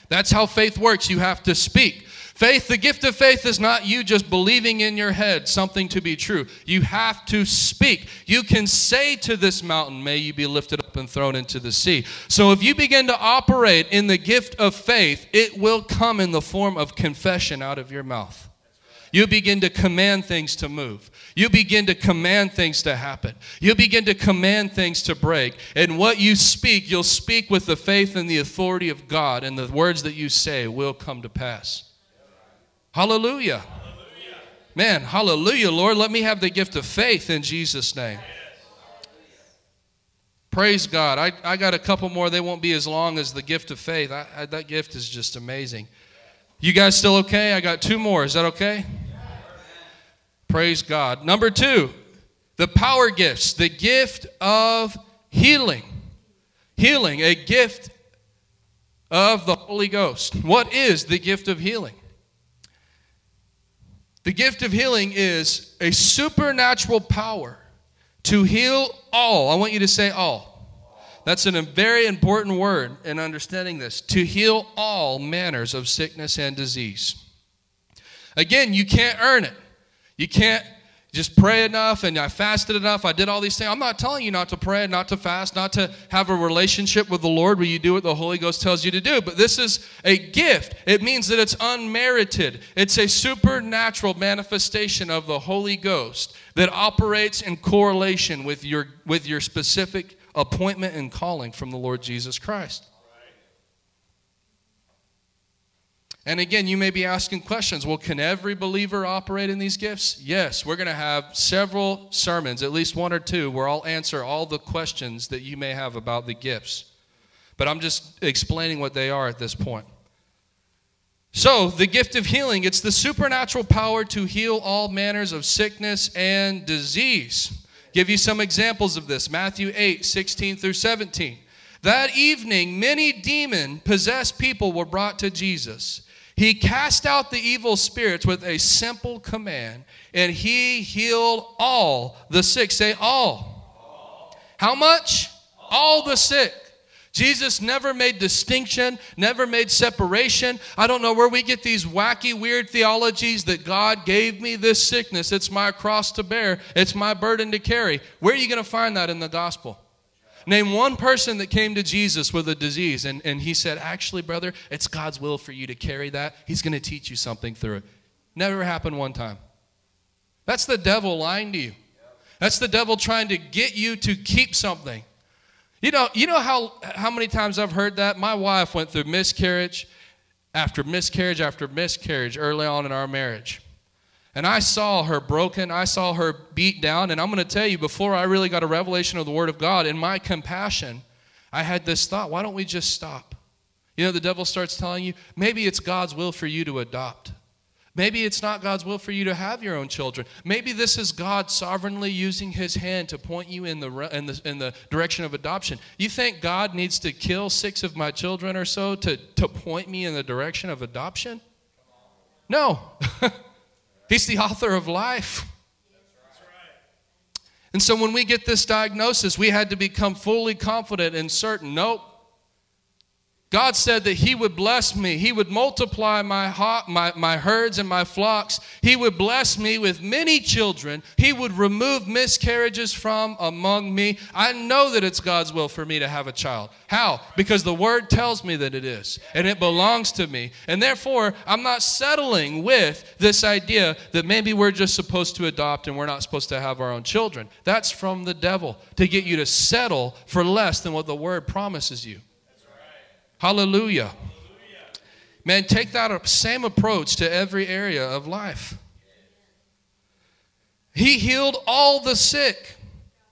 That's how faith works. You have to speak. Faith, the gift of faith is not you just believing in your head something to be true. You have to speak. You can say to this mountain, May you be lifted up and thrown into the sea. So if you begin to operate in the gift of faith, it will come in the form of confession out of your mouth. You begin to command things to move. You begin to command things to happen. You begin to command things to break. And what you speak, you'll speak with the faith and the authority of God, and the words that you say will come to pass. Hallelujah. hallelujah. Man, hallelujah, Lord. Let me have the gift of faith in Jesus' name. Praise God. I, I got a couple more. They won't be as long as the gift of faith. I, I, that gift is just amazing. You guys still okay? I got two more. Is that okay? Praise God. Number two, the power gifts, the gift of healing. Healing, a gift of the Holy Ghost. What is the gift of healing? The gift of healing is a supernatural power to heal all. I want you to say all. That's a very important word in understanding this to heal all manners of sickness and disease. Again, you can't earn it. You can't just pray enough and I fasted enough. I did all these things. I'm not telling you not to pray, not to fast, not to have a relationship with the Lord where you do what the Holy Ghost tells you to do. But this is a gift. It means that it's unmerited. It's a supernatural manifestation of the Holy Ghost that operates in correlation with your with your specific appointment and calling from the Lord Jesus Christ. And again, you may be asking questions. Well, can every believer operate in these gifts? Yes, we're going to have several sermons, at least one or two, where I'll answer all the questions that you may have about the gifts. But I'm just explaining what they are at this point. So, the gift of healing, it's the supernatural power to heal all manners of sickness and disease. Give you some examples of this Matthew 8, 16 through 17. That evening, many demon possessed people were brought to Jesus. He cast out the evil spirits with a simple command, and he healed all the sick. Say all. How much? All the sick. Jesus never made distinction, never made separation. I don't know where we get these wacky, weird theologies that God gave me this sickness. It's my cross to bear, it's my burden to carry. Where are you going to find that in the gospel? Name one person that came to Jesus with a disease and, and he said, Actually, brother, it's God's will for you to carry that. He's going to teach you something through it. Never happened one time. That's the devil lying to you. That's the devil trying to get you to keep something. You know, you know how, how many times I've heard that? My wife went through miscarriage after miscarriage after miscarriage early on in our marriage. And I saw her broken. I saw her beat down. And I'm going to tell you, before I really got a revelation of the Word of God, in my compassion, I had this thought why don't we just stop? You know, the devil starts telling you, maybe it's God's will for you to adopt. Maybe it's not God's will for you to have your own children. Maybe this is God sovereignly using his hand to point you in the, in the, in the direction of adoption. You think God needs to kill six of my children or so to, to point me in the direction of adoption? No. <laughs> He's the author of life. And so when we get this diagnosis, we had to become fully confident and certain. Nope. God said that He would bless me. He would multiply my, my, my herds and my flocks. He would bless me with many children. He would remove miscarriages from among me. I know that it's God's will for me to have a child. How? Because the Word tells me that it is, and it belongs to me. And therefore, I'm not settling with this idea that maybe we're just supposed to adopt and we're not supposed to have our own children. That's from the devil to get you to settle for less than what the Word promises you. Hallelujah. Man, take that same approach to every area of life. He healed all the sick.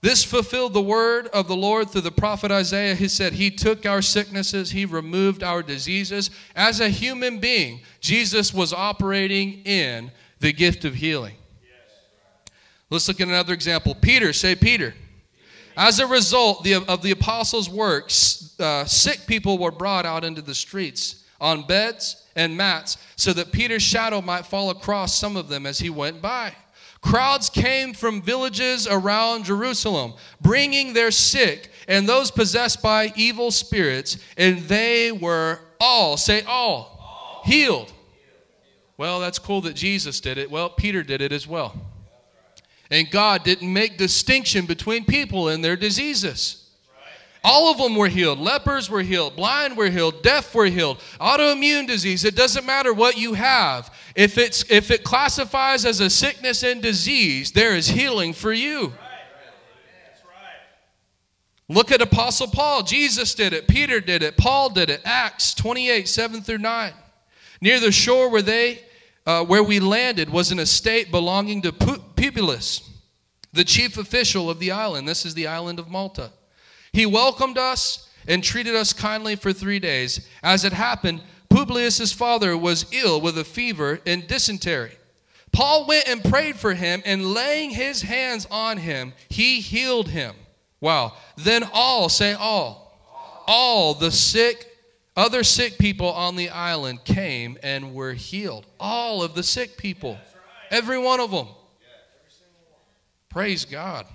This fulfilled the word of the Lord through the prophet Isaiah. He said, He took our sicknesses, He removed our diseases. As a human being, Jesus was operating in the gift of healing. Let's look at another example. Peter, say Peter. As a result of the apostles' works, uh, sick people were brought out into the streets on beds and mats so that Peter's shadow might fall across some of them as he went by. Crowds came from villages around Jerusalem, bringing their sick and those possessed by evil spirits, and they were all, say all, all. healed. Well, that's cool that Jesus did it. Well, Peter did it as well. And God didn't make distinction between people and their diseases. All of them were healed. Lepers were healed. Blind were healed. Deaf were healed. Autoimmune disease. It doesn't matter what you have. If, it's, if it classifies as a sickness and disease, there is healing for you. Look at Apostle Paul. Jesus did it. Peter did it. Paul did it. Acts 28, 7 through 9. Near the shore where they uh, where we landed was an estate belonging to Publius, the chief official of the island. This is the island of Malta. He welcomed us and treated us kindly for three days. As it happened, Publius's father was ill with a fever and dysentery. Paul went and prayed for him, and laying his hands on him, he healed him. Wow. Then all, say all, all the sick other sick people on the island came and were healed. All of the sick people. Every one of them. Praise God.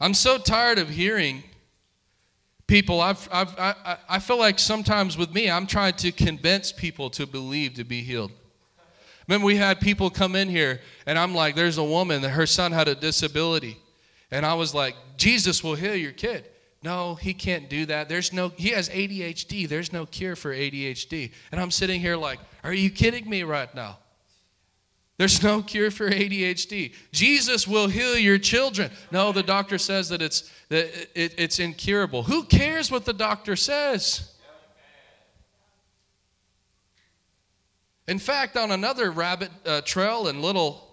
I'm so tired of hearing people. I've, I've, I, I feel like sometimes with me, I'm trying to convince people to believe to be healed. Remember, we had people come in here, and I'm like, there's a woman that her son had a disability. And I was like, Jesus will heal your kid. No, he can't do that. There's no, he has ADHD. There's no cure for ADHD. And I'm sitting here like, are you kidding me right now? There's no cure for ADHD. Jesus will heal your children. No, the doctor says that it's, that it, it's incurable. Who cares what the doctor says? In fact, on another rabbit uh, trail and little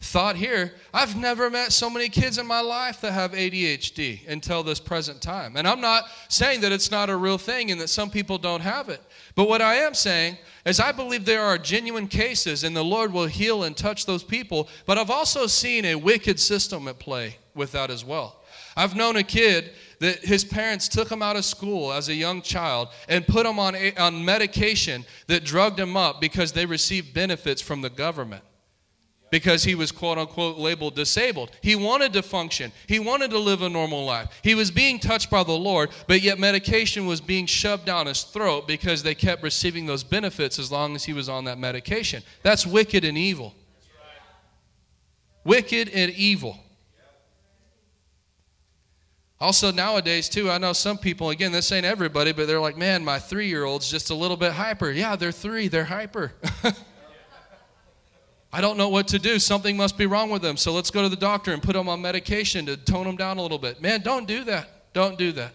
thought here I've never met so many kids in my life that have ADHD until this present time. And I'm not saying that it's not a real thing and that some people don't have it. But what I am saying is I believe there are genuine cases and the Lord will heal and touch those people. But I've also seen a wicked system at play with that as well. I've known a kid that his parents took him out of school as a young child and put him on, on medication that drugged him up because they received benefits from the government because he was quote unquote labeled disabled. He wanted to function, he wanted to live a normal life. He was being touched by the Lord, but yet medication was being shoved down his throat because they kept receiving those benefits as long as he was on that medication. That's wicked and evil. Wicked and evil. Also, nowadays, too, I know some people, again, this ain't everybody, but they're like, man, my three year old's just a little bit hyper. Yeah, they're three, they're hyper. <laughs> I don't know what to do. Something must be wrong with them. So let's go to the doctor and put them on medication to tone them down a little bit. Man, don't do that. Don't do that.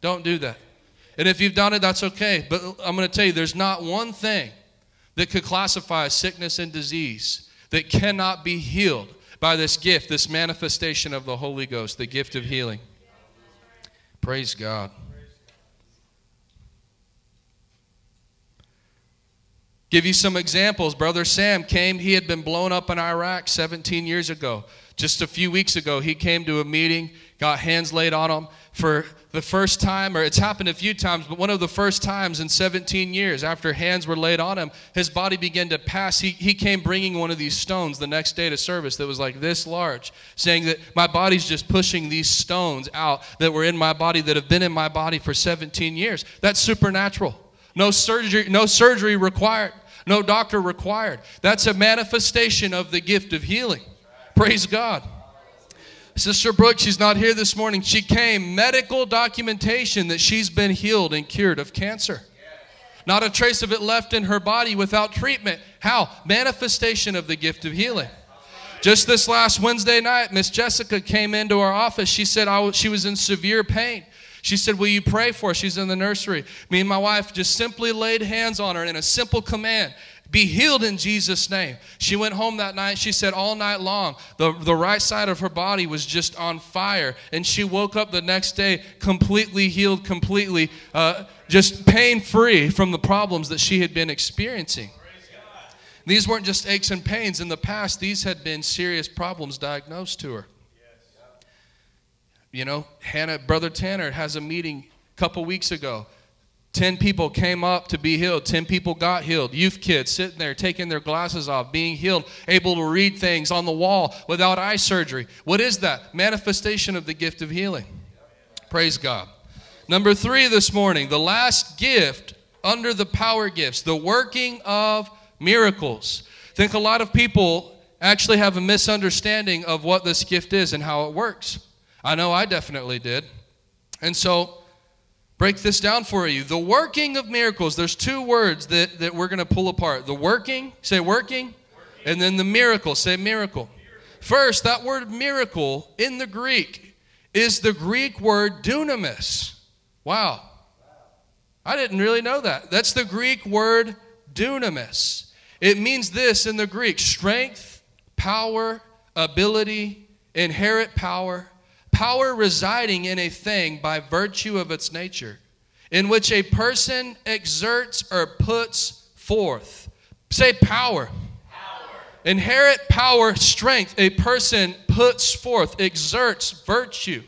Don't do that. And if you've done it, that's okay. But I'm going to tell you, there's not one thing that could classify sickness and disease that cannot be healed by this gift, this manifestation of the Holy Ghost, the gift of healing. Praise God. Give you some examples. Brother Sam came, he had been blown up in Iraq 17 years ago. Just a few weeks ago, he came to a meeting, got hands laid on him for the first time, or it's happened a few times, but one of the first times in 17 years after hands were laid on him, his body began to pass. He, he came bringing one of these stones the next day to service that was like this large, saying that my body's just pushing these stones out that were in my body that have been in my body for 17 years. That's supernatural. No surgery, no surgery required. No doctor required. That's a manifestation of the gift of healing. Praise God. Sister Brooke, she's not here this morning. She came, medical documentation that she's been healed and cured of cancer. Not a trace of it left in her body without treatment. How? Manifestation of the gift of healing. Just this last Wednesday night, Miss Jessica came into our office. She said she was in severe pain. She said, Will you pray for her? She's in the nursery. Me and my wife just simply laid hands on her in a simple command be healed in Jesus' name. She went home that night. She said all night long, the, the right side of her body was just on fire. And she woke up the next day completely healed, completely uh, just pain free from the problems that she had been experiencing. These weren't just aches and pains. In the past, these had been serious problems diagnosed to her. You know, Hannah, Brother Tanner has a meeting a couple weeks ago. 10 people came up to be healed. 10 people got healed. Youth kids sitting there taking their glasses off, being healed, able to read things on the wall without eye surgery. What is that? Manifestation of the gift of healing. Praise God. Number three this morning, the last gift under the power gifts, the working of miracles. I think a lot of people actually have a misunderstanding of what this gift is and how it works. I know I definitely did. And so, break this down for you. The working of miracles, there's two words that, that we're going to pull apart. The working, say working, working. and then the miracle, say miracle. First, that word miracle in the Greek is the Greek word dunamis. Wow. I didn't really know that. That's the Greek word dunamis. It means this in the Greek strength, power, ability, inherent power, power residing in a thing by virtue of its nature, in which a person exerts or puts forth. Say power. power. Inherent power, strength, a person puts forth, exerts virtue.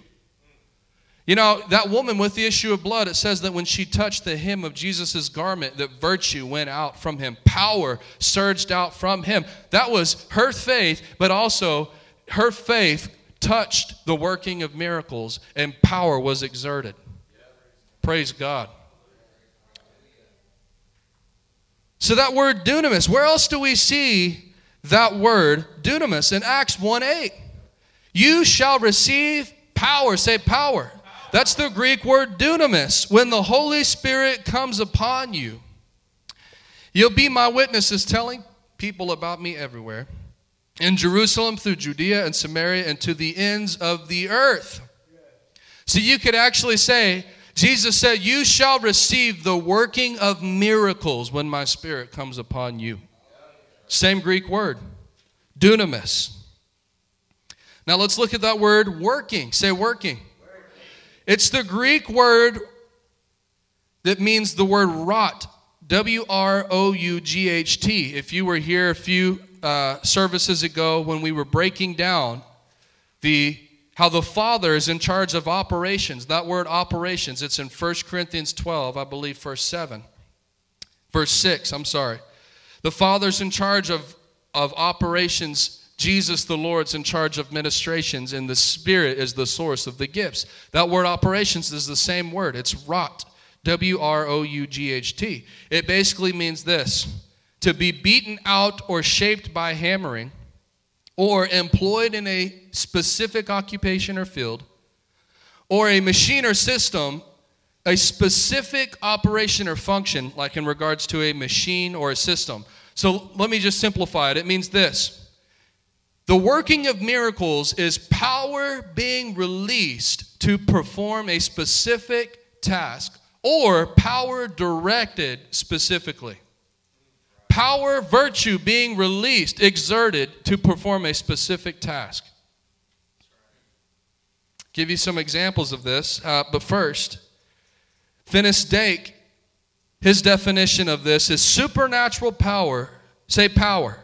You know, that woman with the issue of blood, it says that when she touched the hem of Jesus' garment, that virtue went out from him. Power surged out from him. That was her faith, but also her faith touched the working of miracles and power was exerted. Praise God. So that word dunamis, where else do we see that word dunamis? In Acts 1 8. You shall receive power. Say power. That's the Greek word dunamis. When the Holy Spirit comes upon you, you'll be my witnesses telling people about me everywhere in Jerusalem, through Judea and Samaria, and to the ends of the earth. So you could actually say, Jesus said, You shall receive the working of miracles when my spirit comes upon you. Same Greek word, dunamis. Now let's look at that word working. Say working. working. It's the Greek word that means the word wrought. W R O U G H T. If you were here a few uh, services ago when we were breaking down the how the Father is in charge of operations. That word operations, it's in 1 Corinthians 12, I believe, verse 7. Verse 6, I'm sorry. The Father's in charge of, of operations. Jesus, the Lord's in charge of ministrations, and the Spirit is the source of the gifts. That word operations is the same word. It's wrought. W R O U G H T. It basically means this to be beaten out or shaped by hammering, or employed in a specific occupation or field, or a machine or system a specific operation or function, like in regards to a machine or a system. So let me just simplify it. It means this the working of miracles is power being released to perform a specific task or power directed specifically. Power, virtue being released, exerted to perform a specific task. Give you some examples of this, uh, but first, Finis Dake, his definition of this is supernatural power, say power, power,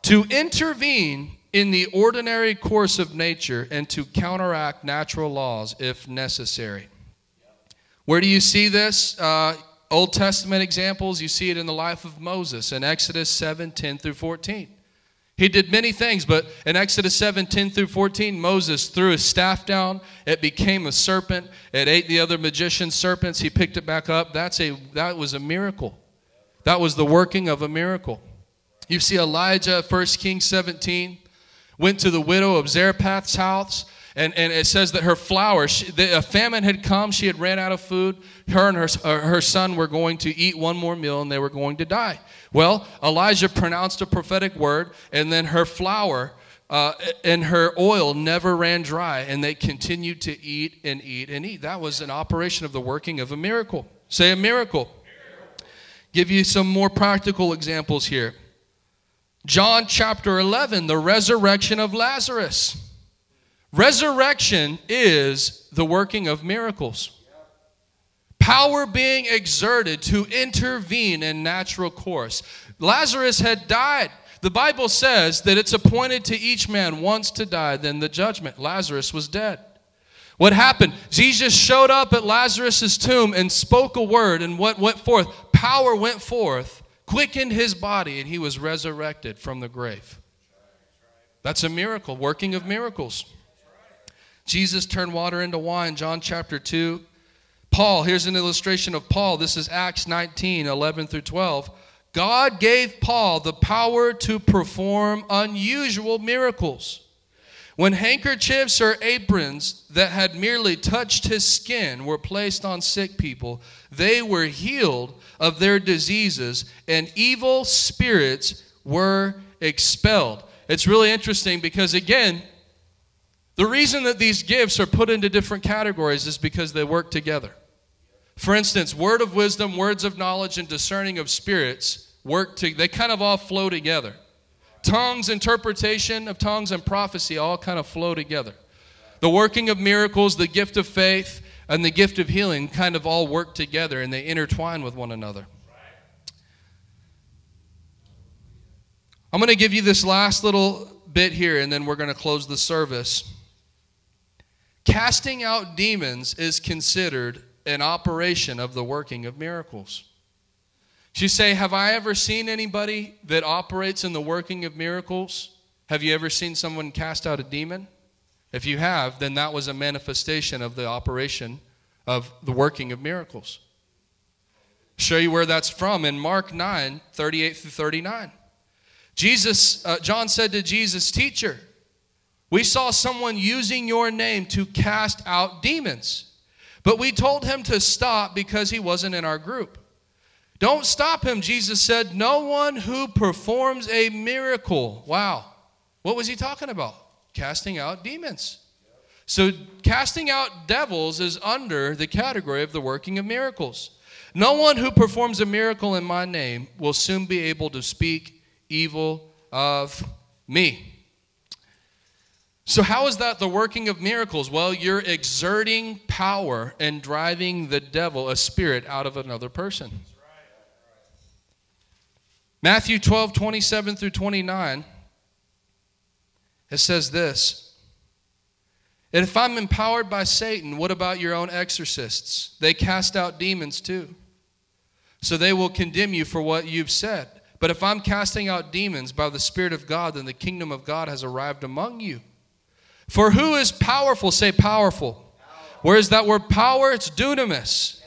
to intervene in the ordinary course of nature and to counteract natural laws if necessary. Where do you see this? Uh, Old Testament examples, you see it in the life of Moses in Exodus 7 10 through 14. He did many things, but in Exodus 7 10 through 14, Moses threw his staff down. It became a serpent. It ate the other magician's serpents. He picked it back up. That's a, that was a miracle. That was the working of a miracle. You see Elijah, 1 Kings 17, went to the widow of Zarephath's house and, and it says that her flour, she, the, a famine had come. She had ran out of food. Her and her, uh, her son were going to eat one more meal and they were going to die. Well, Elijah pronounced a prophetic word, and then her flour uh, and her oil never ran dry, and they continued to eat and eat and eat. That was an operation of the working of a miracle. Say a miracle. miracle. Give you some more practical examples here. John chapter 11, the resurrection of Lazarus. Resurrection is the working of miracles. Power being exerted to intervene in natural course. Lazarus had died. The Bible says that it's appointed to each man once to die, then the judgment. Lazarus was dead. What happened? Jesus showed up at Lazarus' tomb and spoke a word, and what went forth? Power went forth, quickened his body, and he was resurrected from the grave. That's a miracle, working of miracles. Jesus turned water into wine, John chapter 2. Paul, here's an illustration of Paul. This is Acts 19 11 through 12. God gave Paul the power to perform unusual miracles. When handkerchiefs or aprons that had merely touched his skin were placed on sick people, they were healed of their diseases, and evil spirits were expelled. It's really interesting because, again, the reason that these gifts are put into different categories is because they work together. For instance, word of wisdom, words of knowledge, and discerning of spirits work to, they kind of all flow together. Tongues, interpretation of tongues, and prophecy all kind of flow together. The working of miracles, the gift of faith, and the gift of healing kind of all work together and they intertwine with one another. I'm going to give you this last little bit here and then we're going to close the service. Casting out demons is considered an operation of the working of miracles. You say, Have I ever seen anybody that operates in the working of miracles? Have you ever seen someone cast out a demon? If you have, then that was a manifestation of the operation of the working of miracles. Show you where that's from in Mark 9 38 through 39. Jesus, uh, John said to Jesus, Teacher, we saw someone using your name to cast out demons, but we told him to stop because he wasn't in our group. Don't stop him, Jesus said. No one who performs a miracle. Wow. What was he talking about? Casting out demons. So, casting out devils is under the category of the working of miracles. No one who performs a miracle in my name will soon be able to speak evil of me. So, how is that the working of miracles? Well, you're exerting power and driving the devil, a spirit, out of another person. Matthew 12, 27 through 29, it says this. And if I'm empowered by Satan, what about your own exorcists? They cast out demons too. So they will condemn you for what you've said. But if I'm casting out demons by the Spirit of God, then the kingdom of God has arrived among you. For who is powerful? Say powerful. powerful. Where is that word power? It's dunamis.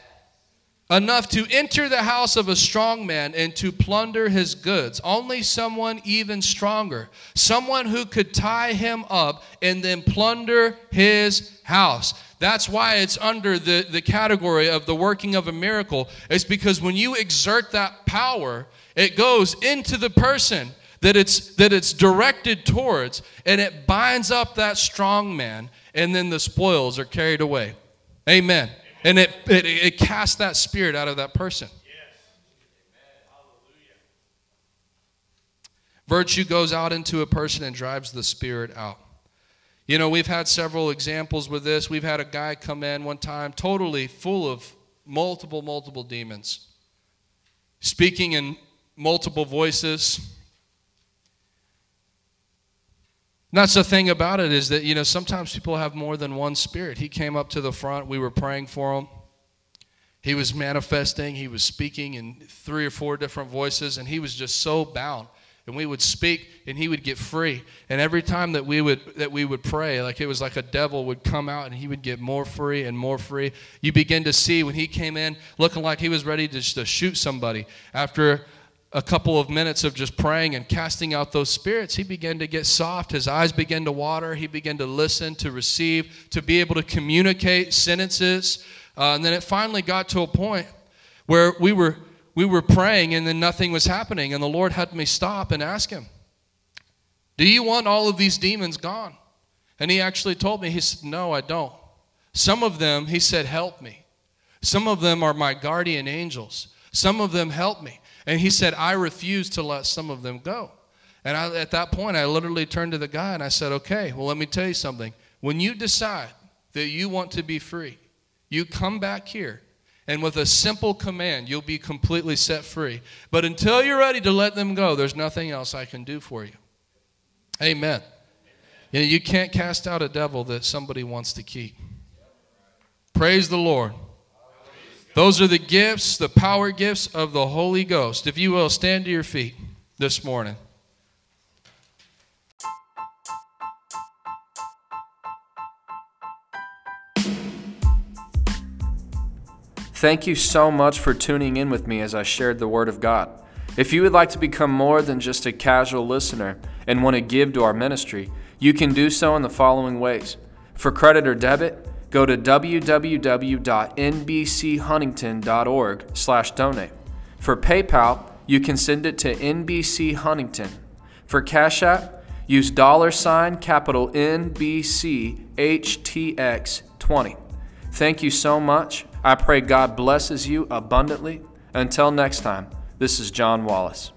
enough to enter the house of a strong man and to plunder his goods. Only someone even stronger, someone who could tie him up and then plunder his house. That's why it's under the, the category of the working of a miracle. It's because when you exert that power, it goes into the person that it's that it's directed towards and it binds up that strong man and then the spoils are carried away. Amen. And it, it, it casts that spirit out of that person. Hallelujah. Virtue goes out into a person and drives the spirit out. You know, we've had several examples with this. We've had a guy come in one time totally full of multiple, multiple demons, speaking in multiple voices. And that's the thing about it is that, you know, sometimes people have more than one spirit. He came up to the front, we were praying for him. He was manifesting, he was speaking in three or four different voices, and he was just so bound. And we would speak and he would get free. And every time that we would that we would pray like it was like a devil would come out and he would get more free and more free. You begin to see when he came in looking like he was ready to, to shoot somebody. After a couple of minutes of just praying and casting out those spirits, he began to get soft. His eyes began to water. He began to listen, to receive, to be able to communicate sentences. Uh, and then it finally got to a point where we were we were praying and then nothing was happening. And the Lord had me stop and ask him, Do you want all of these demons gone? And he actually told me, He said, No, I don't. Some of them, he said, help me. Some of them are my guardian angels. Some of them help me. And he said, I refuse to let some of them go. And I, at that point, I literally turned to the guy and I said, Okay, well, let me tell you something. When you decide that you want to be free, you come back here and with a simple command, you'll be completely set free. But until you're ready to let them go, there's nothing else I can do for you. Amen. You, know, you can't cast out a devil that somebody wants to keep. Praise the Lord. Those are the gifts, the power gifts of the Holy Ghost. If you will, stand to your feet this morning. Thank you so much for tuning in with me as I shared the Word of God. If you would like to become more than just a casual listener and want to give to our ministry, you can do so in the following ways. For credit or debit, go to www.nbchuntington.org/donate. For PayPal, you can send it to NBC Huntington. For Cash App, use dollar sign capital NBCHTX20. Thank you so much. I pray God blesses you abundantly. Until next time, this is John Wallace.